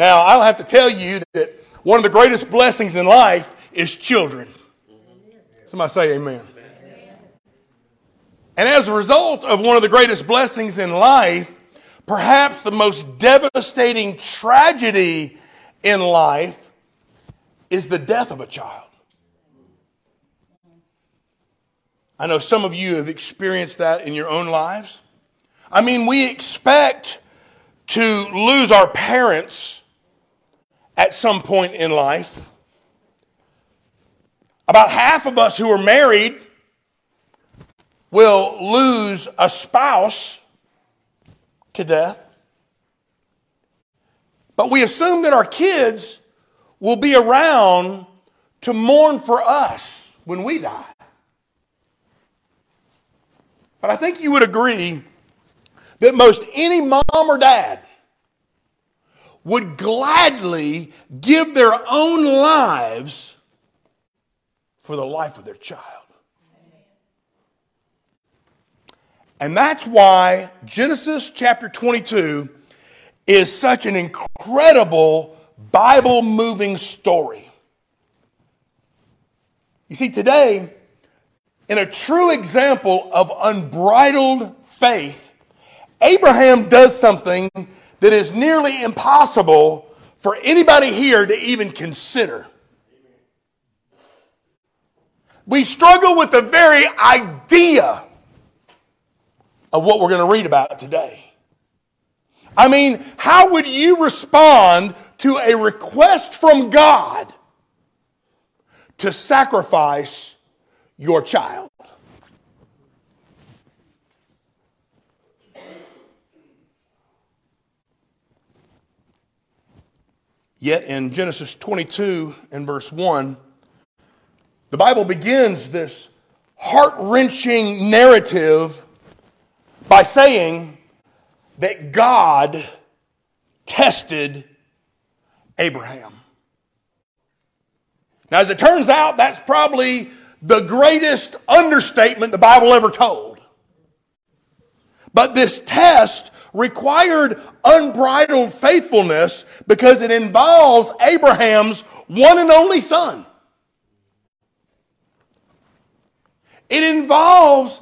Now, I'll have to tell you that one of the greatest blessings in life is children. Somebody say amen. And as a result of one of the greatest blessings in life, perhaps the most devastating tragedy in life is the death of a child. I know some of you have experienced that in your own lives. I mean, we expect to lose our parents at some point in life. About half of us who are married will lose a spouse to death. But we assume that our kids will be around to mourn for us when we die. But I think you would agree that most any mom or dad would gladly give their own lives for the life of their child. And that's why Genesis chapter 22 is such an incredible Bible moving story. You see, today, in a true example of unbridled faith, Abraham does something that is nearly impossible for anybody here to even consider. We struggle with the very idea of what we're going to read about today. I mean, how would you respond to a request from God to sacrifice your child? Yet in Genesis 22 and verse 1, the Bible begins this heart wrenching narrative by saying that God tested Abraham. Now, as it turns out, that's probably the greatest understatement the Bible ever told. But this test required unbridled faithfulness because it involves Abraham's one and only son. It involves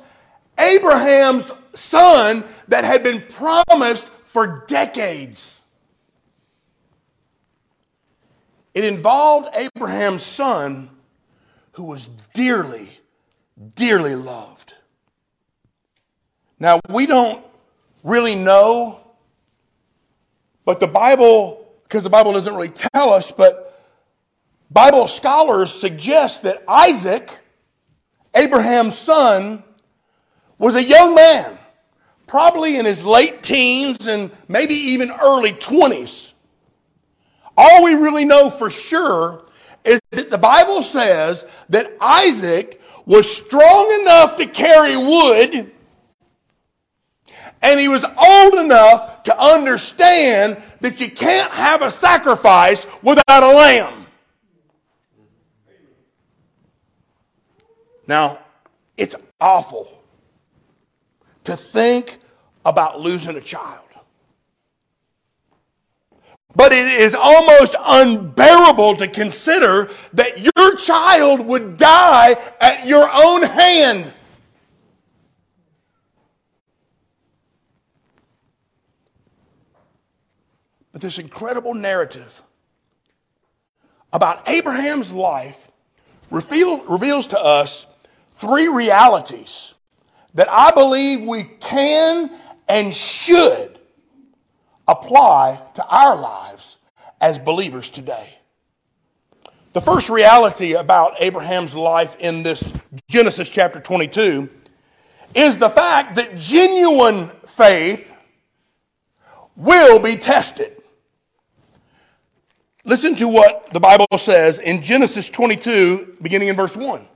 Abraham's son that had been promised for decades. It involved Abraham's son who was dearly, dearly loved. Now, we don't really know. But the Bible, because the Bible doesn't really tell us, but Bible scholars suggest that Isaac, Abraham's son, was a young man, probably in his late teens and maybe even early 20s. All we really know for sure is that the Bible says that Isaac was strong enough to carry wood and he was old enough to understand that you can't have a sacrifice without a lamb. Now, it's awful to think about losing a child. But it is almost unbearable to consider that your child would die at your own hand. But this incredible narrative about Abraham's life reveal, reveals to us three realities that I believe we can and should apply to our lives as believers today. The first reality about Abraham's life in this Genesis chapter 22 is the fact that genuine faith will be tested. Listen to what the Bible says in Genesis 22, beginning in verse 1.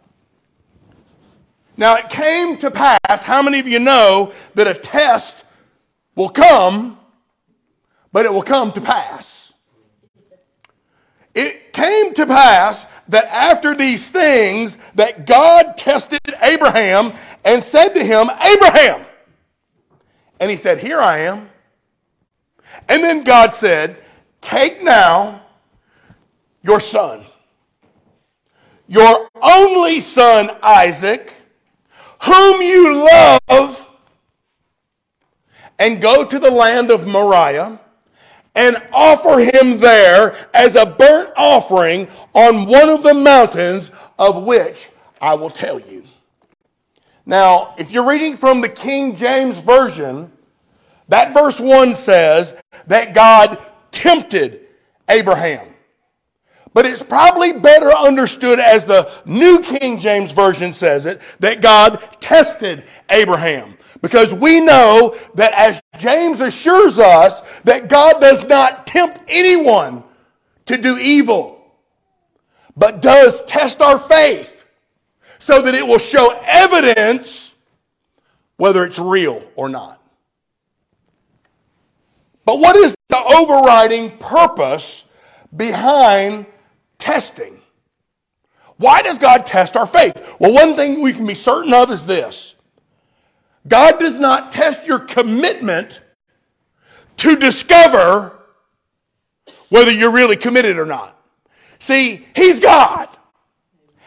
Now it came to pass, how many of you know that a test will come, but it will come to pass? It came to pass that after these things that God tested Abraham and said to him, Abraham. And he said, Here I am. And then God said, Take now your son, your only son Isaac, whom you love, and go to the land of Moriah and offer him there as a burnt offering on one of the mountains of which I will tell you. Now, if you're reading from the King James Version, that verse 1 says that God tempted Abraham. But it's probably better understood as the New King James Version says it, that God tested Abraham. Because we know that as James assures us that God does not tempt anyone to do evil, but does test our faith so that it will show evidence whether it's real or not. But what is the overriding purpose behind testing? Why does God test our faith? Well, one thing we can be certain of is this God does not test your commitment to discover whether you're really committed or not. See, He's God.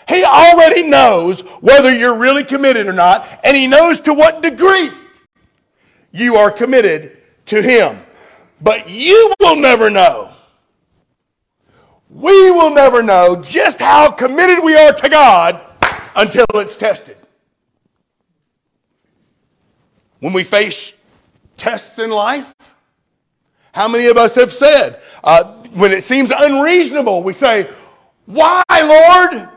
He already knows whether you're really committed or not, and He knows to what degree you are committed to Him. But you will never know. We will never know just how committed we are to God until it's tested. When we face tests in life, how many of us have said, uh, when it seems unreasonable, we say, Why, Lord?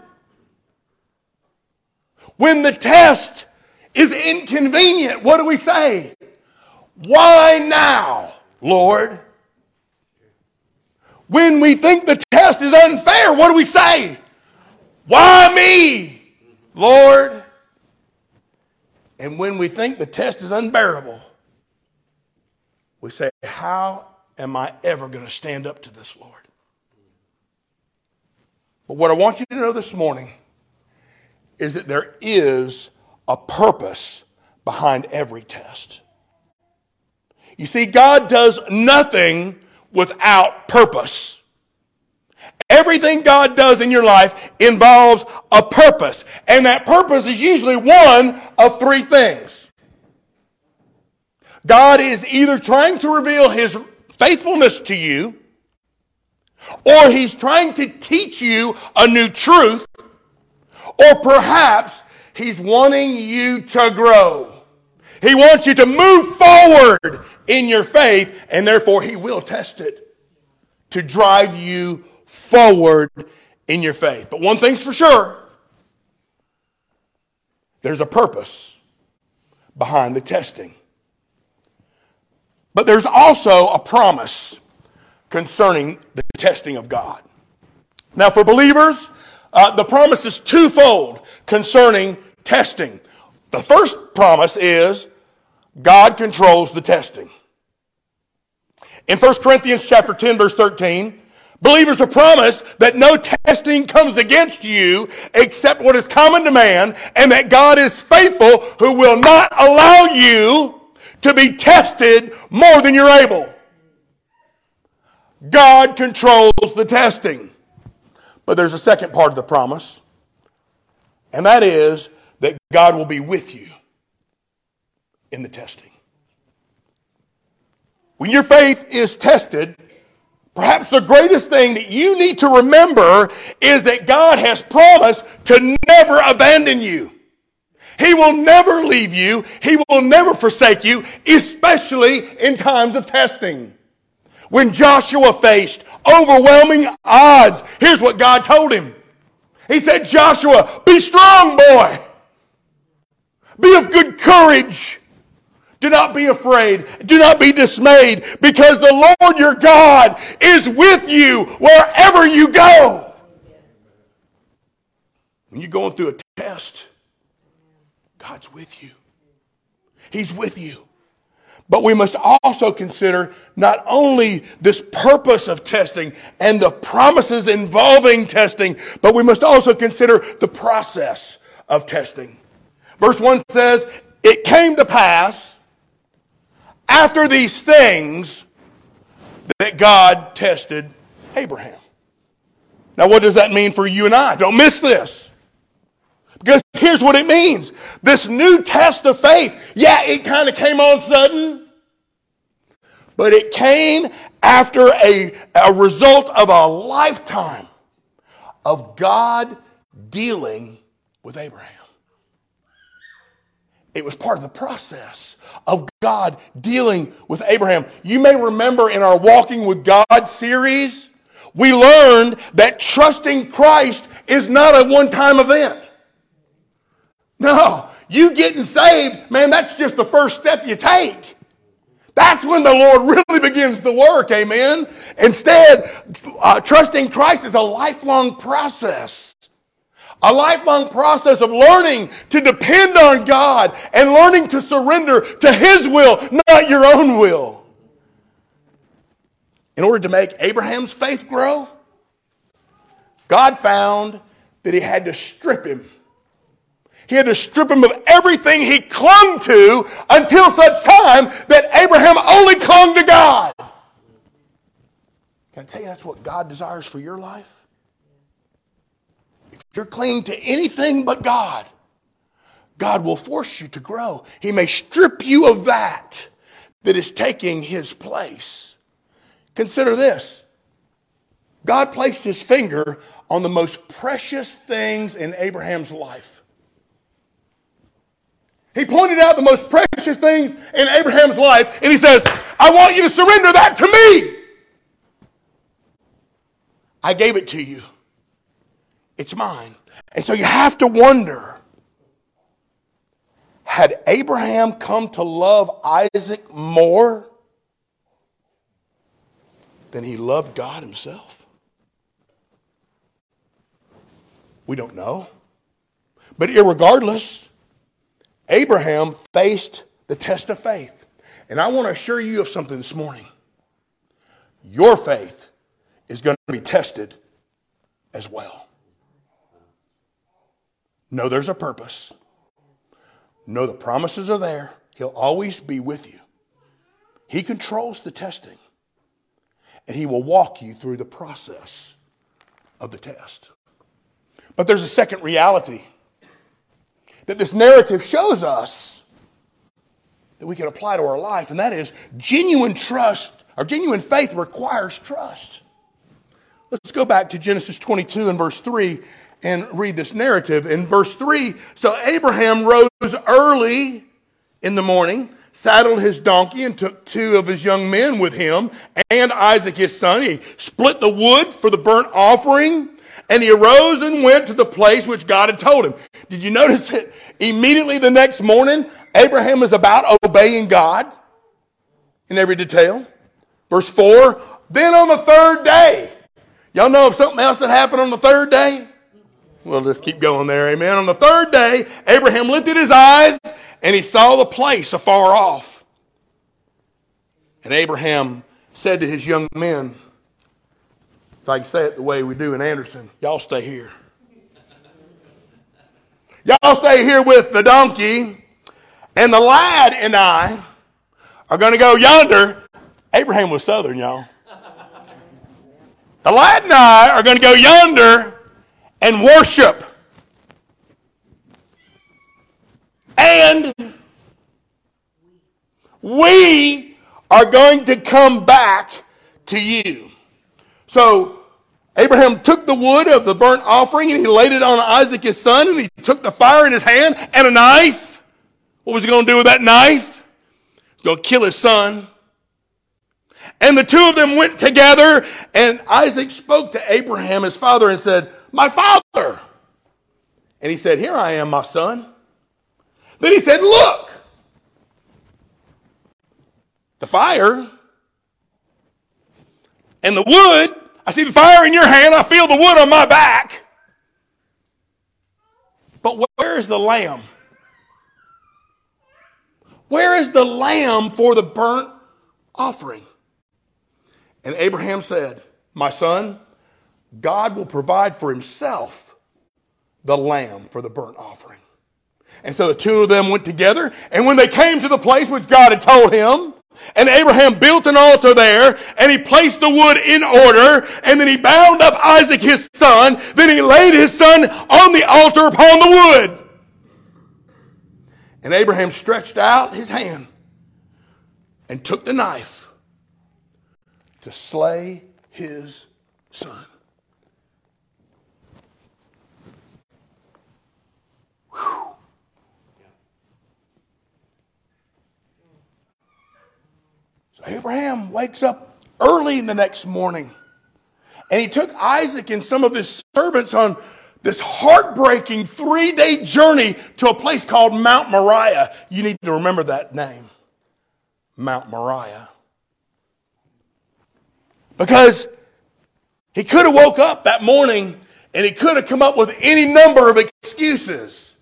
When the test is inconvenient, what do we say? Why now? Lord. When we think the test is unfair, what do we say? Why me, Lord? And when we think the test is unbearable, we say, How am I ever going to stand up to this, Lord? But what I want you to know this morning is that there is a purpose behind every test. You see, God does nothing without purpose. Everything God does in your life involves a purpose. And that purpose is usually one of three things. God is either trying to reveal his faithfulness to you, or he's trying to teach you a new truth, or perhaps he's wanting you to grow. He wants you to move forward in your faith, and therefore He will test it to drive you forward in your faith. But one thing's for sure there's a purpose behind the testing. But there's also a promise concerning the testing of God. Now, for believers, uh, the promise is twofold concerning testing. The first promise is God controls the testing. In 1 Corinthians chapter 10 verse 13, believers are promised that no testing comes against you except what is common to man and that God is faithful who will not allow you to be tested more than you're able. God controls the testing. But there's a second part of the promise, and that is that God will be with you in the testing. When your faith is tested, perhaps the greatest thing that you need to remember is that God has promised to never abandon you. He will never leave you. He will never forsake you, especially in times of testing. When Joshua faced overwhelming odds, here's what God told him. He said, Joshua, be strong, boy. Be of good courage. Do not be afraid. Do not be dismayed because the Lord your God is with you wherever you go. When you're going through a test, God's with you. He's with you. But we must also consider not only this purpose of testing and the promises involving testing, but we must also consider the process of testing. Verse 1 says, It came to pass after these things that God tested Abraham. Now, what does that mean for you and I? Don't miss this. Because here's what it means this new test of faith, yeah, it kind of came on sudden, but it came after a, a result of a lifetime of God dealing with Abraham. It was part of the process of God dealing with Abraham. You may remember in our Walking with God series, we learned that trusting Christ is not a one time event. No, you getting saved, man, that's just the first step you take. That's when the Lord really begins to work, amen. Instead, uh, trusting Christ is a lifelong process. A lifelong process of learning to depend on God and learning to surrender to His will, not your own will. In order to make Abraham's faith grow, God found that He had to strip him he had to strip him of everything he clung to until such time that Abraham only clung to God. Can I tell you that's what God desires for your life? You're clinging to anything but God, God will force you to grow. He may strip you of that that is taking his place. Consider this God placed his finger on the most precious things in Abraham's life. He pointed out the most precious things in Abraham's life, and he says, I want you to surrender that to me. I gave it to you. It's mine. And so you have to wonder had Abraham come to love Isaac more than he loved God himself? We don't know. But irregardless, Abraham faced the test of faith. And I want to assure you of something this morning. Your faith is going to be tested as well. Know there's a purpose. Know the promises are there. He'll always be with you. He controls the testing, and He will walk you through the process of the test. But there's a second reality that this narrative shows us that we can apply to our life, and that is genuine trust or genuine faith requires trust. Let's go back to Genesis 22 and verse 3 and read this narrative. In verse 3, so Abraham rose early in the morning, saddled his donkey, and took two of his young men with him and Isaac his son. He split the wood for the burnt offering and he arose and went to the place which God had told him. Did you notice it? Immediately the next morning, Abraham is about obeying God in every detail. Verse 4 Then on the third day, y'all know of something else that happened on the third day? We'll just keep going there, amen. On the third day, Abraham lifted his eyes and he saw the place afar off. And Abraham said to his young men, if I can say it the way we do in Anderson, y'all stay here. Y'all stay here with the donkey, and the lad and I are going to go yonder. Abraham was southern, y'all. The lad and I are going to go yonder and worship. And we are going to come back to you. So Abraham took the wood of the burnt offering and he laid it on Isaac his son, and he took the fire in his hand and a knife. What was he going to do with that knife? He's going to kill his son. And the two of them went together, and Isaac spoke to Abraham, his father, and said, My father. And he said, Here I am, my son. Then he said, Look, the fire and the wood I see the fire in your hand. I feel the wood on my back. But where is the lamb? Where is the lamb for the burnt offering? And Abraham said, My son, God will provide for himself the lamb for the burnt offering. And so the two of them went together, and when they came to the place which God had told him, And Abraham built an altar there, and he placed the wood in order, and then he bound up Isaac his son. Then he laid his son on the altar upon the wood. And Abraham stretched out his hand and took the knife to slay his son. Abraham wakes up early in the next morning and he took Isaac and some of his servants on this heartbreaking three day journey to a place called Mount Moriah. You need to remember that name Mount Moriah. Because he could have woke up that morning and he could have come up with any number of excuses.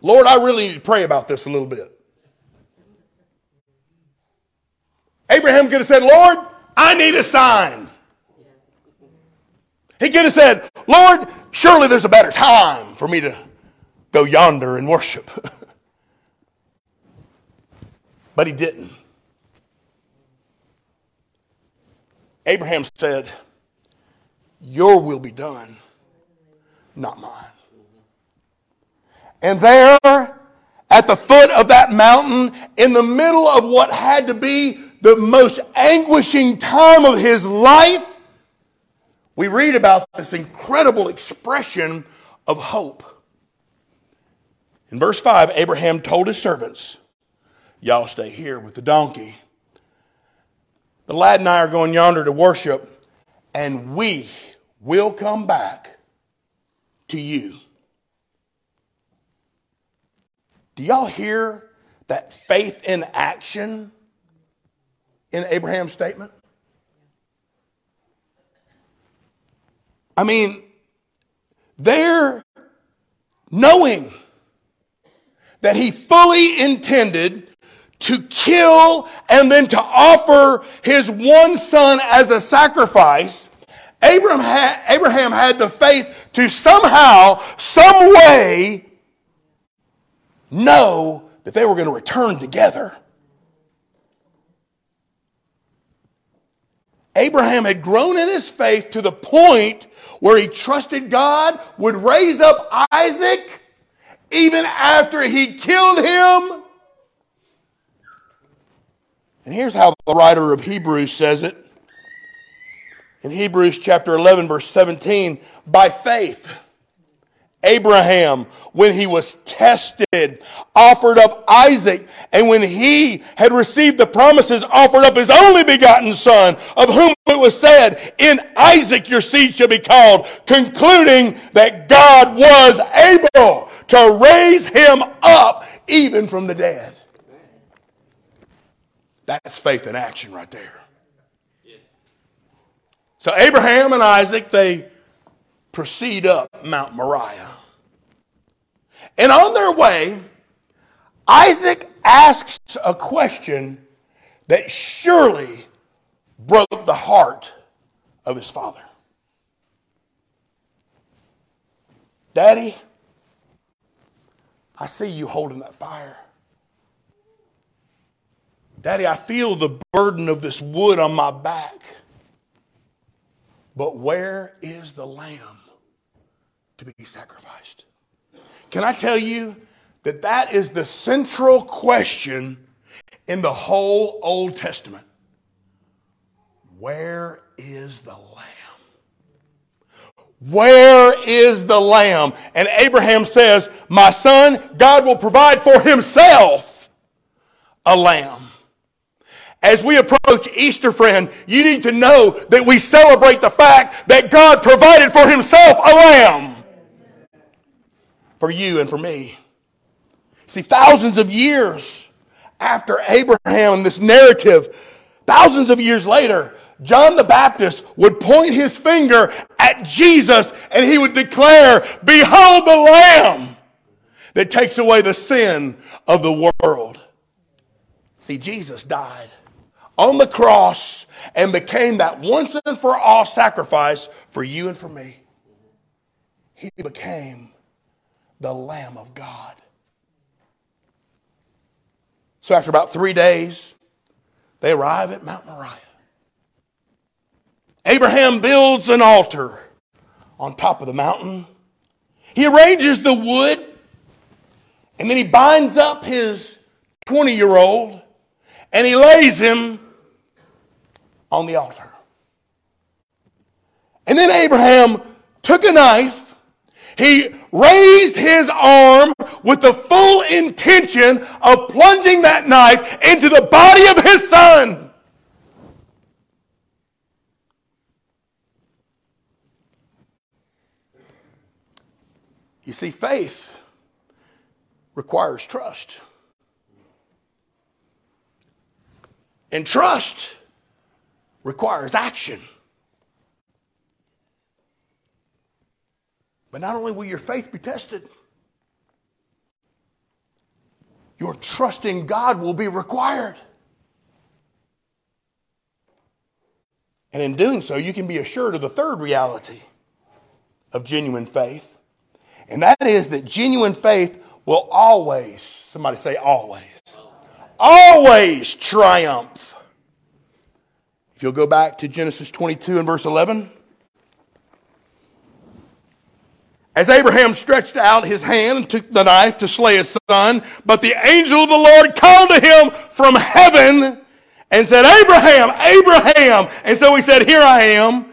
Lord, I really need to pray about this a little bit. Abraham could have said, Lord, I need a sign. He could have said, Lord, surely there's a better time for me to go yonder and worship. but he didn't. Abraham said, Your will be done, not mine. And there, at the foot of that mountain, in the middle of what had to be the most anguishing time of his life, we read about this incredible expression of hope. In verse 5, Abraham told his servants, Y'all stay here with the donkey. The lad and I are going yonder to worship, and we will come back to you. Do y'all hear that faith in action in Abraham's statement? I mean, they're knowing that he fully intended to kill and then to offer his one son as a sacrifice. Abraham had, Abraham had the faith to somehow, some way, know that they were going to return together. Abraham had grown in his faith to the point where he trusted God would raise up Isaac even after he killed him. And here's how the writer of Hebrews says it. In Hebrews chapter 11, verse 17, by faith Abraham, when he was tested, offered up Isaac, and when he had received the promises, offered up his only begotten son, of whom it was said, In Isaac your seed shall be called, concluding that God was able to raise him up even from the dead. That's faith in action right there. So Abraham and Isaac, they proceed up Mount Moriah. And on their way, Isaac asks a question that surely broke the heart of his father. Daddy, I see you holding that fire. Daddy, I feel the burden of this wood on my back. But where is the lamb? To be sacrificed. Can I tell you that that is the central question in the whole Old Testament? Where is the lamb? Where is the lamb? And Abraham says, My son, God will provide for himself a lamb. As we approach Easter, friend, you need to know that we celebrate the fact that God provided for himself a lamb for you and for me. See, thousands of years after Abraham, this narrative, thousands of years later, John the Baptist would point his finger at Jesus and he would declare, Behold the Lamb that takes away the sin of the world. See, Jesus died on the cross and became that once and for all sacrifice for you and for me. He became the Lamb of God. So after about three days, They arrive at Mount Moriah. Abraham builds an altar on top of the mountain. He arranges the wood, and then he binds up his 20 year old and he lays him on the altar. And then Abraham took a knife, he raised his arm with the full intention of plunging that knife into the body of his son. You see, faith requires trust. And trust requires action. But not only will your faith be tested, your trust in God will be required. And in doing so, you can be assured of the third reality of genuine faith. And that is that genuine faith will always, somebody say always, always triumph. If you'll go back to Genesis 22 and verse 11. As Abraham stretched out his hand and took the knife to slay his son, but the angel of the Lord called to him from heaven and said, Abraham, Abraham. And so he said, Here I am.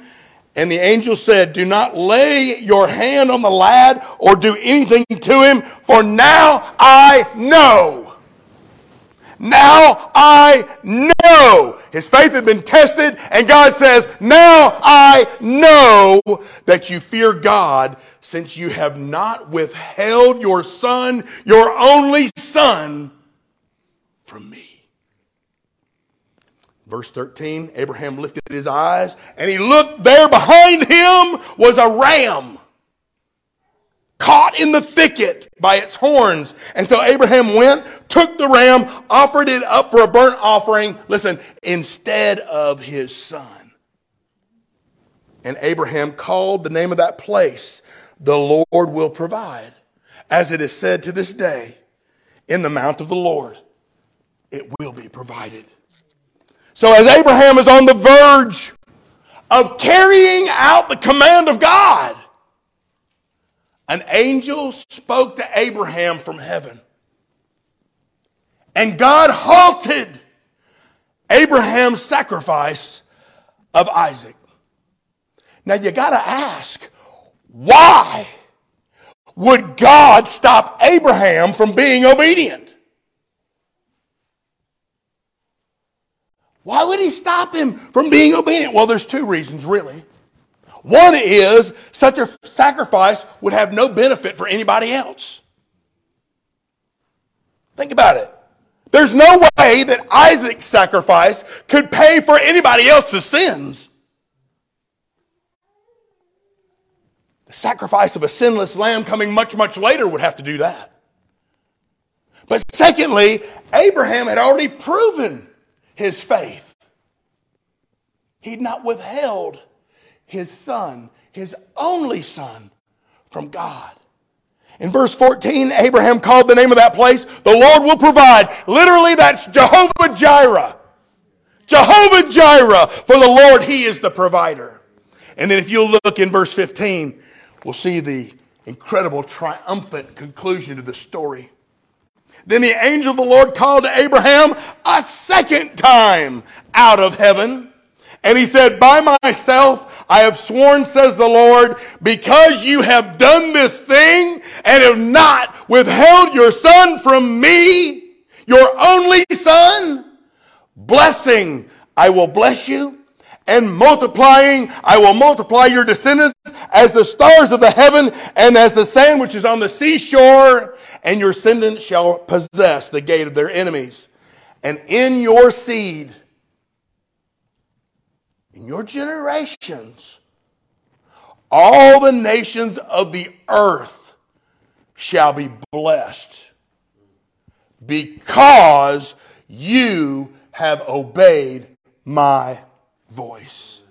And the angel said, Do not lay your hand on the lad or do anything to him, for now I know now I know. His faith had been tested, and God says, Now I know that you fear God, since you have not withheld your son, your only son, from me. Verse 13 Abraham lifted his eyes, and he looked there behind him was a ram caught in the thicket by its horns. And so Abraham went, took the ram, offered it up for a burnt offering, listen, instead of his son. And Abraham called the name of that place, the Lord will provide, as it is said to this day, in the mount of the Lord, it will be provided. So as Abraham is on the verge of carrying out the command of God, an angel spoke to Abraham from heaven. And God halted Abraham's sacrifice of Isaac. Now you got to ask, why would God stop Abraham from being obedient? Why would he stop him from being obedient? Well, there's two reasons, really. One is such a sacrifice would have no benefit for anybody else. Think about it. There's no way that Isaac's sacrifice could pay for anybody else's sins. The sacrifice of a sinless lamb coming much, much later would have to do that. But secondly, Abraham had already proven his faith. He'd not withheld his son, his only son, from God. In verse 14, Abraham called the name of that place, the Lord will provide. Literally, that's Jehovah Jireh. Jehovah Jireh, for the Lord, He is the provider. And then if you look in verse 15, we'll see the incredible triumphant conclusion to the story. Then the angel of the Lord called to Abraham a second time out of heaven. And he said, By myself I have sworn, says the Lord, because you have done this thing and have not withheld your son from me, your only son, blessing, I will bless you, and multiplying, I will multiply your descendants as the stars of the heaven and as the sand which is on the seashore, and your descendants shall possess the gate of their enemies. And in your seed, in your generations, all the nations of the earth shall be blessed because you have obeyed my voice.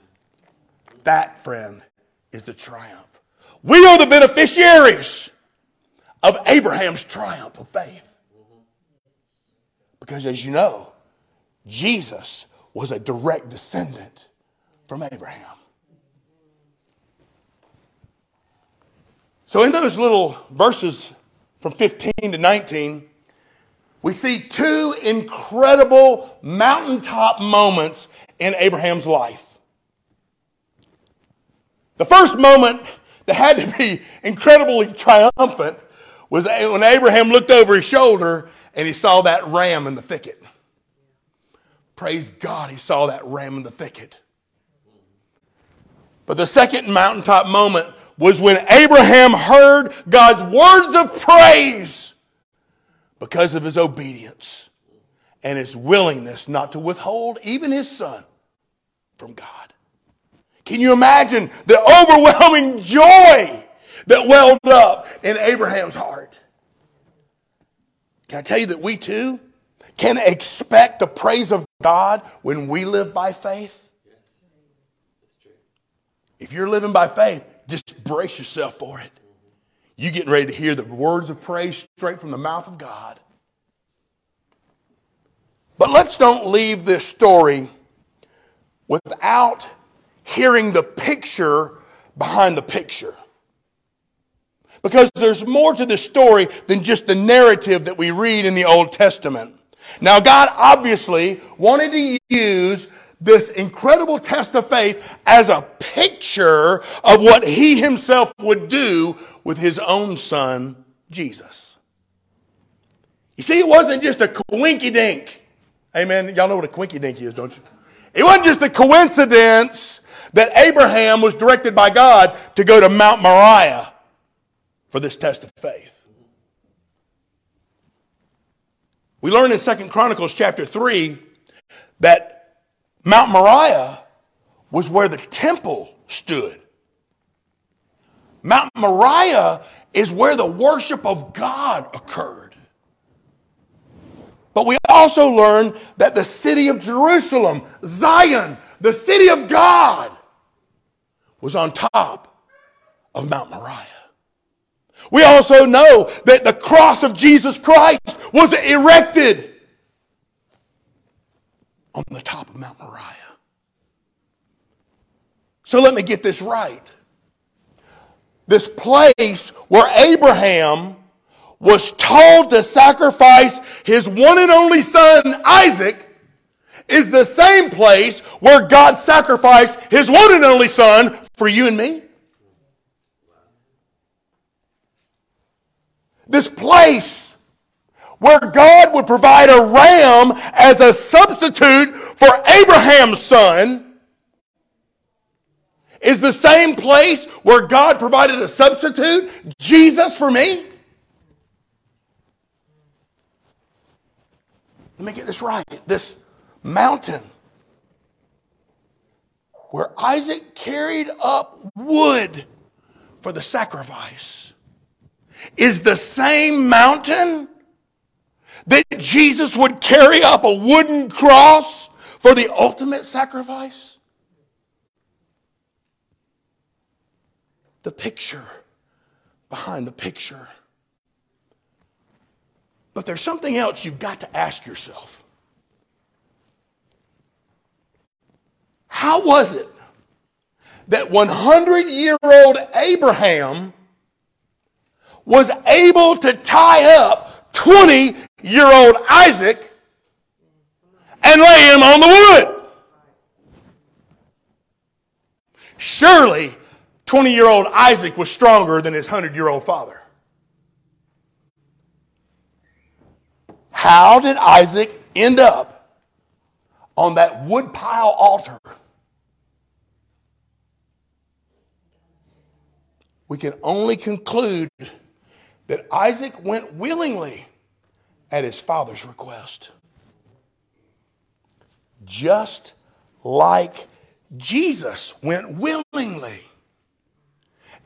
That, friend, is the triumph. We are the beneficiaries of Abraham's triumph of faith. Because as you know, Jesus was a direct descendant from Abraham. So, in those little verses from 15 to 19, we see two incredible mountaintop moments in Abraham's life. The first moment that had to be incredibly triumphant was when Abraham looked over his shoulder and he saw that ram in the thicket. Praise God, he saw that ram in the thicket. But the second mountaintop moment was when Abraham heard God's words of praise because of his obedience and his willingness not to withhold even his son from God. Can you imagine the overwhelming joy that welled up in Abraham's heart? Can I tell you that we too can expect the praise of God when we live by faith? If you're living by faith, just brace yourself for it. You getting ready to hear the words of praise straight from the mouth of God. But let's don't leave this story without hearing the picture behind the picture. Because there's more to this story than just the narrative that we read in the Old Testament. Now, God obviously wanted to use this incredible test of faith as a picture of what he himself would do with his own son, Jesus. You see, it wasn't just a quinky dink. Amen. Y'all know what a quinky dink is, don't you? It wasn't just a coincidence that Abraham was directed by God to go to Mount Moriah for this test of faith. We learn in Second Chronicles chapter 3 that Mount Moriah was where the temple stood. Mount Moriah is where the worship of God occurred. But we also learn that the city of Jerusalem, Zion, the city of God, was on top of Mount Moriah. We also know that the cross of Jesus Christ was erected on the top of Mount Moriah. So let me get this right. This place where Abraham was told to sacrifice his one and only son, Isaac, is the same place where God sacrificed his one and only son for you and me. This place where God would provide a ram as a substitute for Abraham's son is the same place where God provided a substitute, Jesus, for me? Let me get this right. This mountain where Isaac carried up wood for the sacrifice is the same mountain that Jesus would carry up a wooden cross for the ultimate sacrifice? The picture behind the picture. But there's something else you've got to ask yourself. How was it that 100 year old Abraham was able to tie up 20 year old Isaac and lay him on the wood. Surely, 20 year old Isaac was stronger than his 100 year old father. How did Isaac end up on that woodpile altar? We can only conclude that Isaac went willingly at his father's request. Just like Jesus went willingly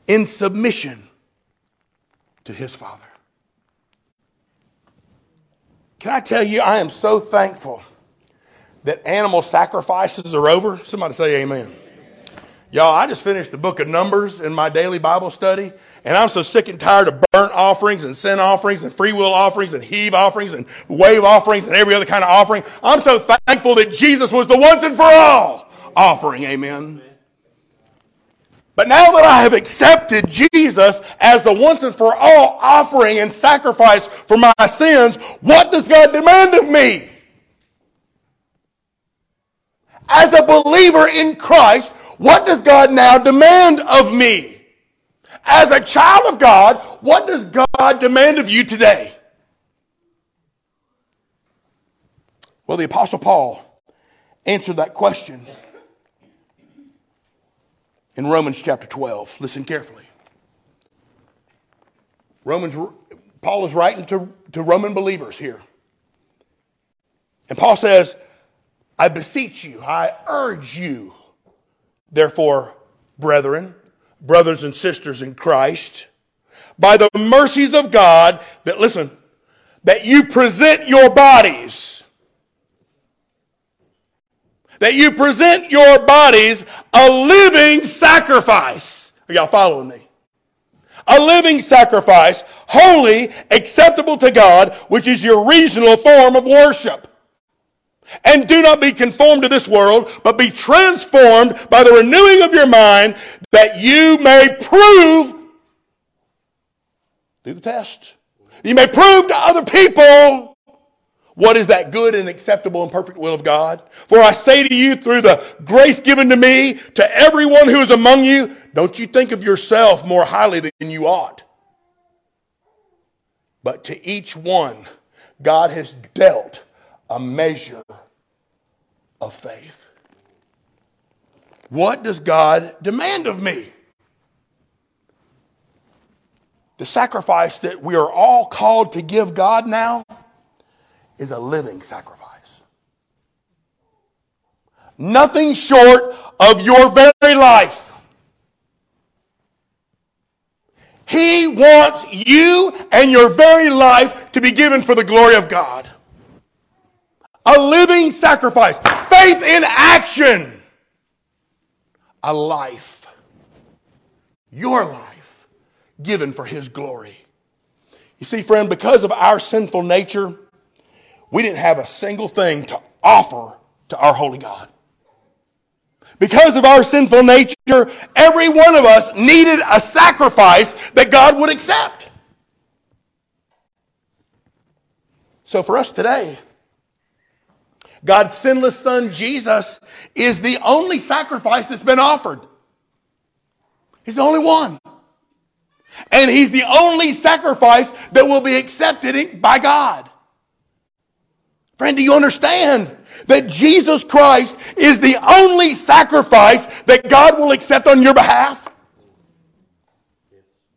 in submission to his father. Can I tell you, I am so thankful that animal sacrifices are over. Somebody say amen. Y'all, I just finished the book of Numbers in my daily Bible study, and I'm so sick and tired of burnt offerings and sin offerings and free will offerings and heave offerings and wave offerings and every other kind of offering. I'm so thankful that Jesus was the once and for all offering. Amen. But now that I have accepted Jesus as the once and for all offering and sacrifice for my sins, what does God demand of me? As a believer in Christ, what does God now demand of me? As a child of God, what does God demand of you today? Well, the Apostle Paul answered that question in Romans chapter 12. Listen carefully. Romans, Paul is writing to, to Roman believers here. And Paul says, I beseech you, I urge you, therefore, brethren, brothers and sisters in Christ, by the mercies of God, that, listen, that you present your bodies that you present your bodies a living sacrifice. Are y'all following me? A living sacrifice, holy, acceptable to God, which is your reasonable form of worship. And do not be conformed to this world, but be transformed by the renewing of your mind that you may prove through the test. You may prove to other people what is that good and acceptable and perfect will of God? For I say to you, through the grace given to me, to everyone who is among you, don't you think of yourself more highly than you ought. But to each one, God has dealt a measure of faith. What does God demand of me? The sacrifice that we are all called to give God now is a living sacrifice. Nothing short of your very life. He wants you and your very life to be given for the glory of God. A living sacrifice, faith in action, a life, your life, given for His glory. You see, friend, because of our sinful nature, we didn't have a single thing to offer to our holy God. Because of our sinful nature, every one of us needed a sacrifice that God would accept. So for us today, God's sinless Son Jesus is the only sacrifice that's been offered. He's the only one. And He's the only sacrifice that will be accepted by God. Friend, do you understand that Jesus Christ is the only sacrifice that God will accept on your behalf?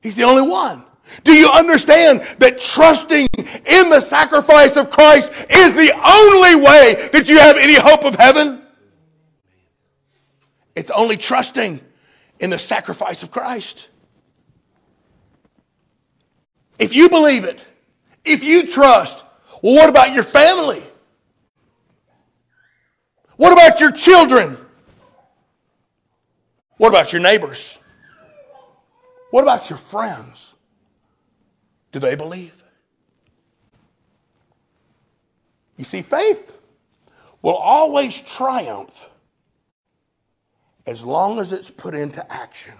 He's the only one. Do you understand that trusting in the sacrifice of Christ is the only way that you have any hope of heaven? It's only trusting in the sacrifice of Christ. If you believe it, if you trust, well, what about your family? What about your children? What about your neighbors? What about your friends? Do they believe? You see, faith will always triumph as long as it's put into action.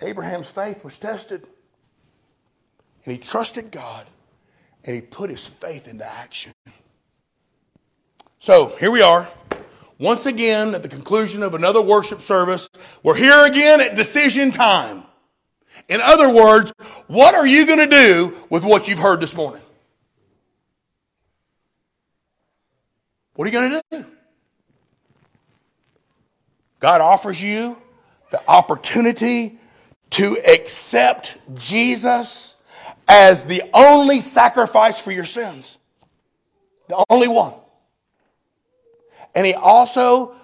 Abraham's faith was tested, and he trusted God, and he put his faith into action. So here we are, once again at the conclusion of another worship service. We're here again at decision time. In other words, what are you going to do with what you've heard this morning? What are you going to do? God offers you the opportunity to accept Jesus as the only sacrifice for your sins. The only one. And he also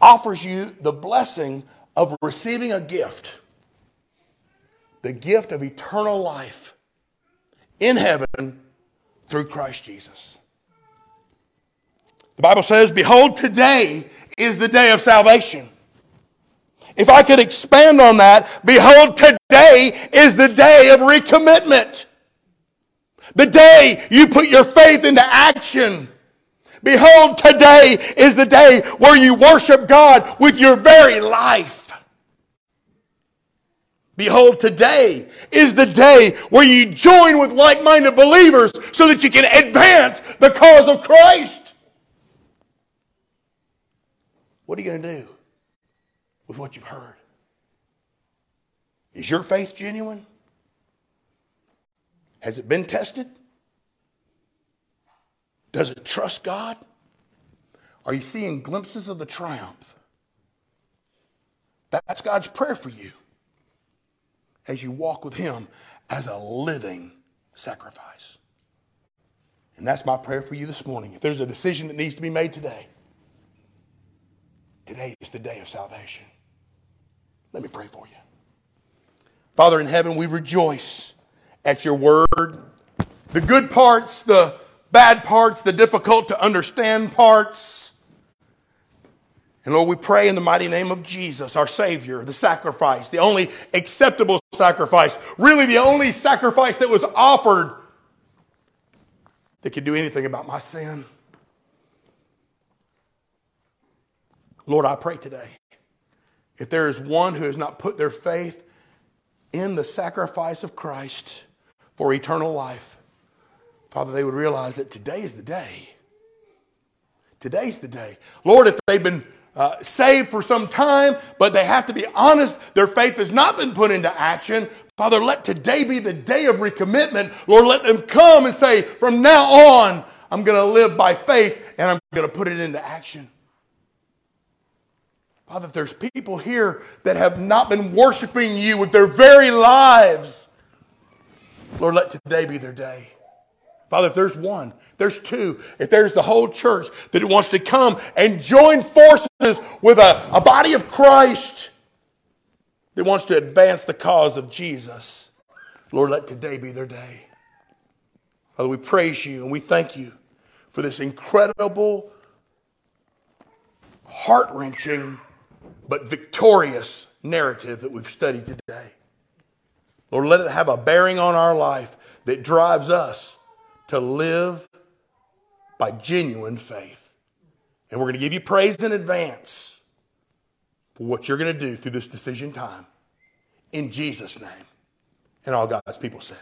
offers you the blessing of receiving a gift the gift of eternal life in heaven through Christ Jesus. The Bible says, Behold, today is the day of salvation. If I could expand on that, behold, today is the day of recommitment. The day you put your faith into action. Behold, today is the day where you worship God with your very life. Behold, today is the day where you join with like minded believers so that you can advance the cause of Christ. What are you going to do? with what you've heard? Is your faith genuine? Has it been tested? Does it trust God? Are you seeing glimpses of the triumph? That's God's prayer for you as you walk with Him as a living sacrifice. And that's my prayer for you this morning. If there's a decision that needs to be made today, today is the day of salvation. Let me pray for you. Father in heaven, we rejoice at your word. The good parts, the bad parts, the difficult to understand parts. And Lord, we pray in the mighty name of Jesus, our Savior, the sacrifice, the only acceptable sacrifice, really the only sacrifice that was offered that could do anything about my sin. Lord, I pray today if there is one who has not put their faith in the sacrifice of Christ for eternal life, Father, they would realize that today is the day. Today's the day. Lord, if they've been uh, saved for some time, but they have to be honest, their faith has not been put into action. Father, let today be the day of recommitment. Lord, let them come and say, from now on, I'm going to live by faith and I'm going to put it into action. Father, there's people here that have not been worshiping you with their very lives. Lord, let today be their day. Father, if there's one, there's two, if there's the whole church that wants to come and join forces with a, a body of Christ that wants to advance the cause of Jesus, Lord, let today be their day. Father, we praise you and we thank you for this incredible, heart wrenching, but victorious narrative that we've studied today. Lord, let it have a bearing on our life that drives us to live by genuine faith. And we're going to give you praise in advance for what you're going to do through this decision time. In Jesus' name. And all God's people said.